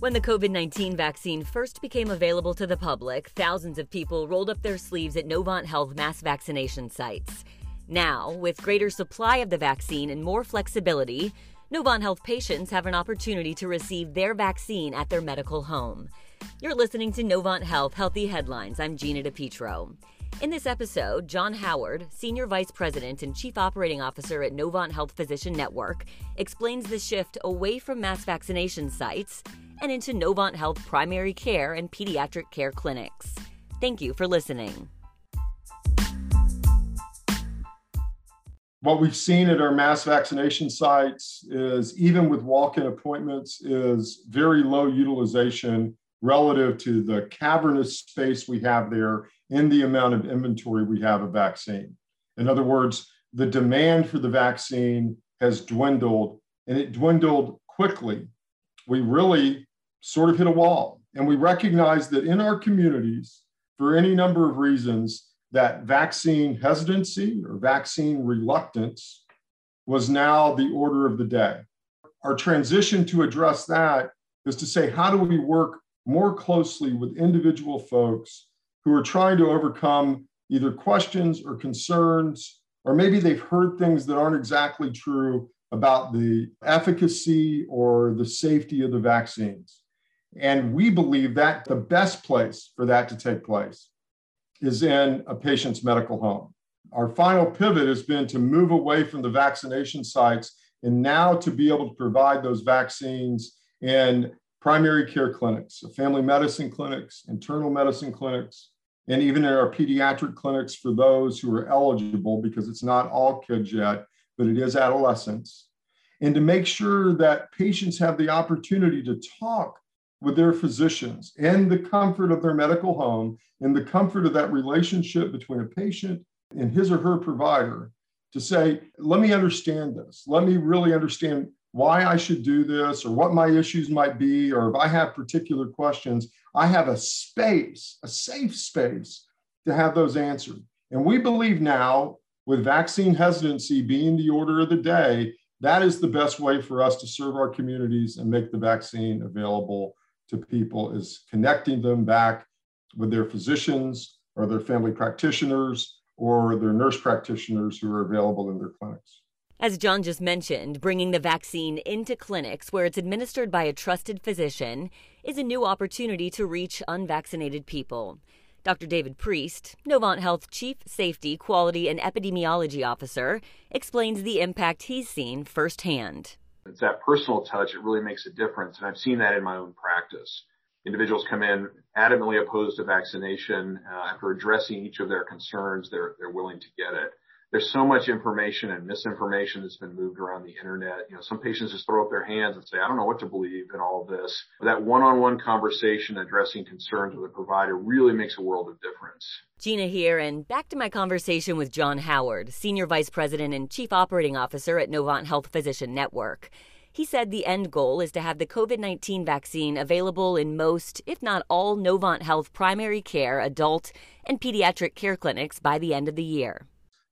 When the COVID 19 vaccine first became available to the public, thousands of people rolled up their sleeves at Novant Health mass vaccination sites. Now, with greater supply of the vaccine and more flexibility, Novant Health patients have an opportunity to receive their vaccine at their medical home. You're listening to Novant Health Healthy Headlines. I'm Gina DePietro. In this episode, John Howard, Senior Vice President and Chief Operating Officer at Novant Health Physician Network, explains the shift away from mass vaccination sites and into Novant Health primary care and pediatric care clinics. Thank you for listening. What we've seen at our mass vaccination sites is even with walk-in appointments is very low utilization relative to the cavernous space we have there in the amount of inventory we have of vaccine. In other words, the demand for the vaccine has dwindled and it dwindled quickly. We really sort of hit a wall. And we recognize that in our communities, for any number of reasons, that vaccine hesitancy or vaccine reluctance was now the order of the day. Our transition to address that is to say, how do we work more closely with individual folks who are trying to overcome either questions or concerns, or maybe they've heard things that aren't exactly true about the efficacy or the safety of the vaccines. And we believe that the best place for that to take place is in a patient's medical home. Our final pivot has been to move away from the vaccination sites and now to be able to provide those vaccines in primary care clinics, family medicine clinics, internal medicine clinics, and even in our pediatric clinics for those who are eligible, because it's not all kids yet, but it is adolescents. And to make sure that patients have the opportunity to talk with their physicians and the comfort of their medical home, and the comfort of that relationship between a patient and his or her provider, to say, let me understand this. Let me really understand why I should do this or what my issues might be, or if I have particular questions, I have a space, a safe space to have those answered. And we believe now, with vaccine hesitancy being the order of the day, that is the best way for us to serve our communities and make the vaccine available to people is connecting them back with their physicians or their family practitioners or their nurse practitioners who are available in their clinics. As John just mentioned, bringing the vaccine into clinics where it's administered by a trusted physician is a new opportunity to reach unvaccinated people. Dr. David Priest, Novant Health Chief Safety, Quality, and Epidemiology Officer, explains the impact he's seen firsthand. It's that personal touch. It really makes a difference. And I've seen that in my own practice. Individuals come in adamantly opposed to vaccination. Uh, after addressing each of their concerns, they're, they're willing to get it there's so much information and misinformation that's been moved around the internet. You know, some patients just throw up their hands and say, I don't know what to believe in all of this. But that one-on-one conversation addressing concerns with a provider really makes a world of difference. Gina here, and back to my conversation with John Howard, Senior Vice President and Chief Operating Officer at Novant Health Physician Network. He said the end goal is to have the COVID 19 vaccine available in most, if not all, Novant Health primary care, adult, and pediatric care clinics by the end of the year.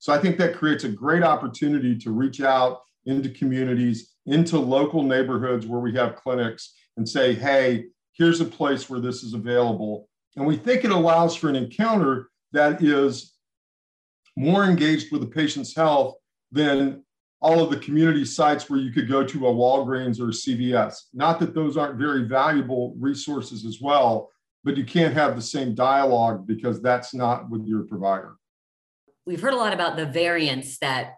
So I think that creates a great opportunity to reach out into communities, into local neighborhoods where we have clinics and say, hey, here's a place where this is available. And we think it allows for an encounter that is more engaged with the patient's health than all of the community sites where you could go to a Walgreens or a CVS. Not that those aren't very valuable resources as well, but you can't have the same dialogue because that's not with your provider we've heard a lot about the variants that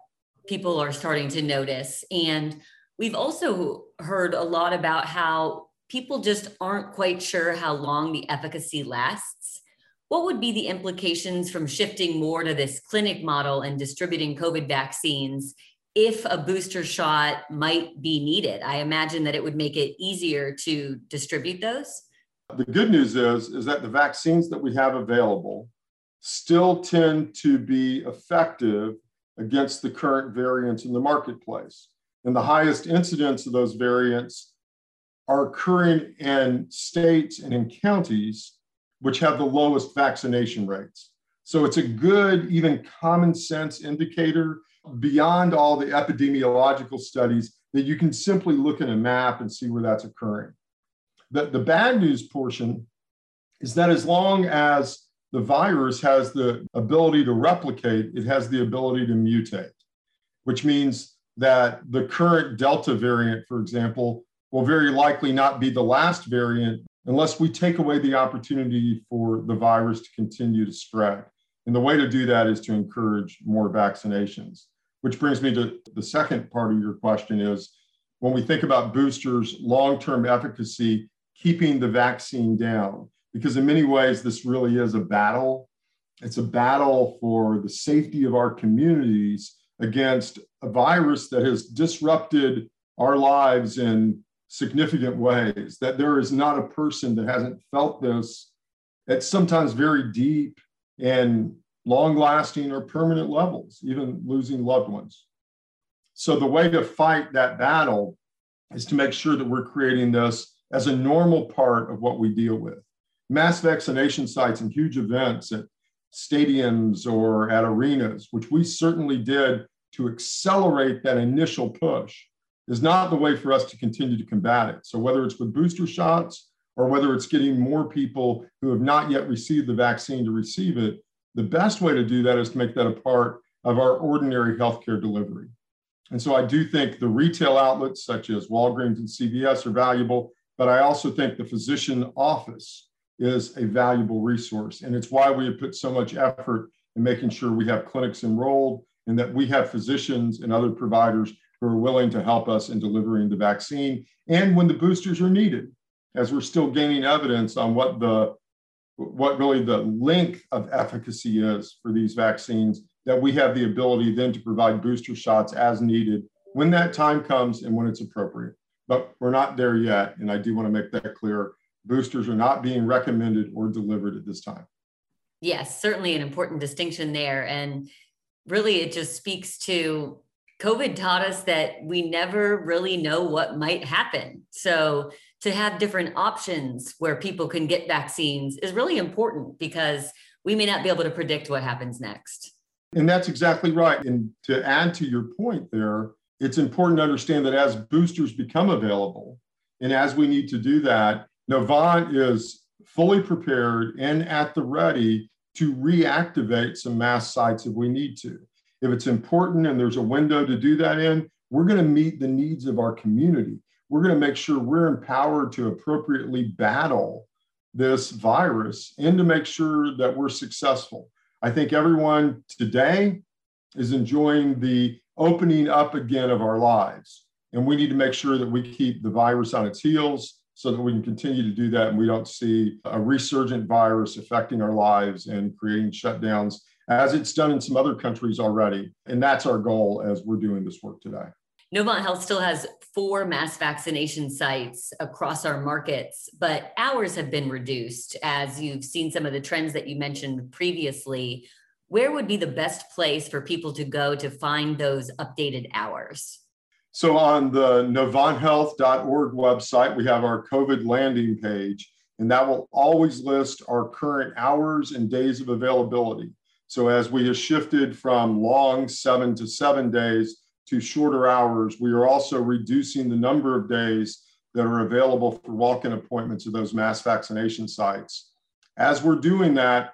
people are starting to notice. And we've also heard a lot about how people just aren't quite sure how long the efficacy lasts. What would be the implications from shifting more to this clinic model and distributing COVID vaccines if a booster shot might be needed? I imagine that it would make it easier to distribute those. The good news is, is that the vaccines that we have available still tend to be effective against the current variants in the marketplace. And the highest incidence of those variants are occurring in states and in counties which have the lowest vaccination rates. So it's a good, even common sense indicator beyond all the epidemiological studies that you can simply look at a map and see where that's occurring. The, the bad news portion is that as long as the virus has the ability to replicate, it has the ability to mutate, which means that the current Delta variant, for example, will very likely not be the last variant unless we take away the opportunity for the virus to continue to spread. And the way to do that is to encourage more vaccinations. Which brings me to the second part of your question is when we think about boosters, long-term efficacy, keeping the vaccine down, because in many ways, this really is a battle. It's a battle for the safety of our communities against a virus that has disrupted our lives in significant ways, that there is not a person that hasn't felt this at sometimes very deep and long lasting or permanent levels, even losing loved ones. So, the way to fight that battle is to make sure that we're creating this as a normal part of what we deal with. Mass vaccination sites and huge events at stadiums or at arenas, which we certainly did to accelerate that initial push, is not the way for us to continue to combat it. So, whether it's with booster shots or whether it's getting more people who have not yet received the vaccine to receive it, the best way to do that is to make that a part of our ordinary healthcare delivery. And so I do think the retail outlets such as Walgreens and CVS are valuable, but I also think the physician office is a valuable resource. And it's why we have put so much effort in making sure we have clinics enrolled and that we have physicians and other providers who are willing to help us in delivering the vaccine and when the boosters are needed, as we're still gaining evidence on what the what really the length of efficacy is for these vaccines, that we have the ability then to provide booster shots as needed when that time comes and when it's appropriate. But we're not there yet. And I do want to make that clear. Boosters are not being recommended or delivered at this time. Yes, certainly an important distinction there. And really, it just speaks to COVID taught us that we never really know what might happen. So, to have different options where people can get vaccines is really important because we may not be able to predict what happens next. And that's exactly right. And to add to your point there, it's important to understand that as boosters become available, and as we need to do that, Novant is fully prepared and at the ready to reactivate some mass sites if we need to. If it's important and there's a window to do that in, we're going to meet the needs of our community. We're going to make sure we're empowered to appropriately battle this virus and to make sure that we're successful. I think everyone today is enjoying the opening up again of our lives. And we need to make sure that we keep the virus on its heels so that we can continue to do that and we don't see a resurgent virus affecting our lives and creating shutdowns as it's done in some other countries already. And that's our goal as we're doing this work today. Novant Health still has four mass vaccination sites across our markets, but hours have been reduced as you've seen some of the trends that you mentioned previously. Where would be the best place for people to go to find those updated hours? So, on the novanthealth.org website, we have our COVID landing page, and that will always list our current hours and days of availability. So as we have shifted from long seven to seven days to shorter hours, we are also reducing the number of days that are available for walk-in appointments at those mass vaccination sites. As we're doing that,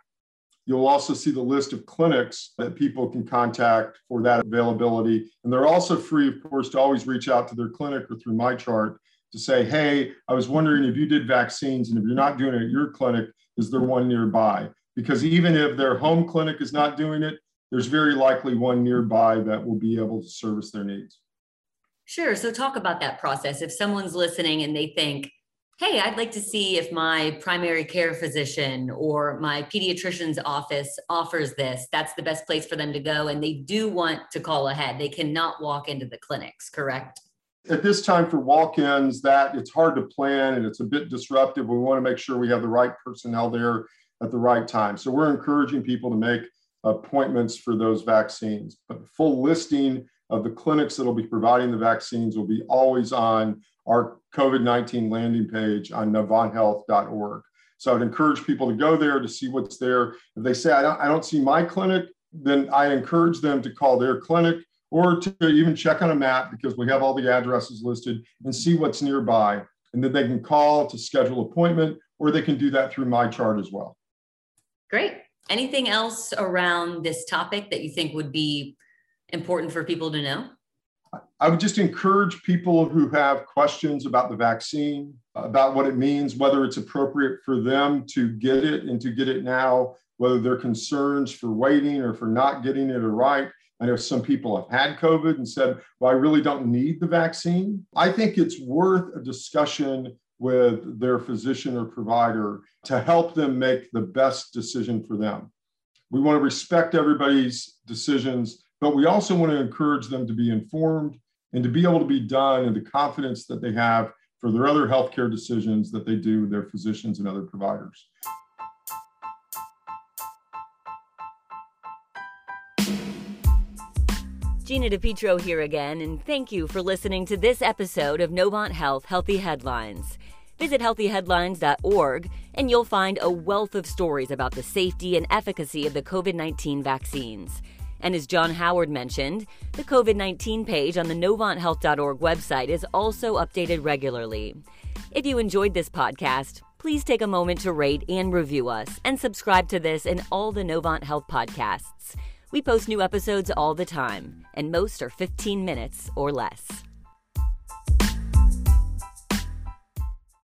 you'll also see the list of clinics that people can contact for that availability. And they're also free, of course, to always reach out to their clinic or through MyChart to say, hey, I was wondering if you did vaccines, and if you're not doing it at your clinic, is there one nearby? because even if their home clinic is not doing it, there's very likely one nearby that will be able to service their needs. Sure. So, talk about that process. If someone's listening and they think, hey, I'd like to see if my primary care physician or my pediatrician's office offers this, that's the best place for them to go. And they do want to call ahead. They cannot walk into the clinics, correct? At this time for walk-ins, that it's hard to plan and it's a bit disruptive. We want to make sure we have the right personnel there at the right time. So we're encouraging people to make appointments for those vaccines. But full listing of the clinics that will be providing the vaccines will be always on our COVID 19 landing page on novanthealth.org. So I would encourage people to go there to see what's there. If they say, I don't, I don't see my clinic, then I encourage them to call their clinic or to even check on a map because we have all the addresses listed and see what's nearby and then they can call to schedule appointment, or they can do that through MyChart as well. Great. Anything else around this topic that you think would be important for people to know? I would just encourage people who have questions about the vaccine, about what it means, whether it's appropriate for them to get it and to get it now, whether they're concerns for waiting or for not getting it are right. I know some people have had COVID and said, well, I really don't need the vaccine. I think it's worth a discussion with their physician or provider to help them make the best decision for them. We want to respect everybody's decisions, but we also want to encourage them to be informed and to be able to be done in the confidence that they have for their other healthcare decisions that they do with their physicians and other providers. Gina DiPietro here again, and thank you for listening to this episode of Novant Health Healthy Headlines. Visit healthyheadlines.org and you'll find a wealth of stories about the safety and efficacy of the COVID 19 vaccines. And as John Howard mentioned, the COVID 19 page on the NovantHealth.org website is also updated regularly. If you enjoyed this podcast, please take a moment to rate and review us and subscribe to this and all the Novant Health podcasts. We post new episodes all the time, and most are 15 minutes or less.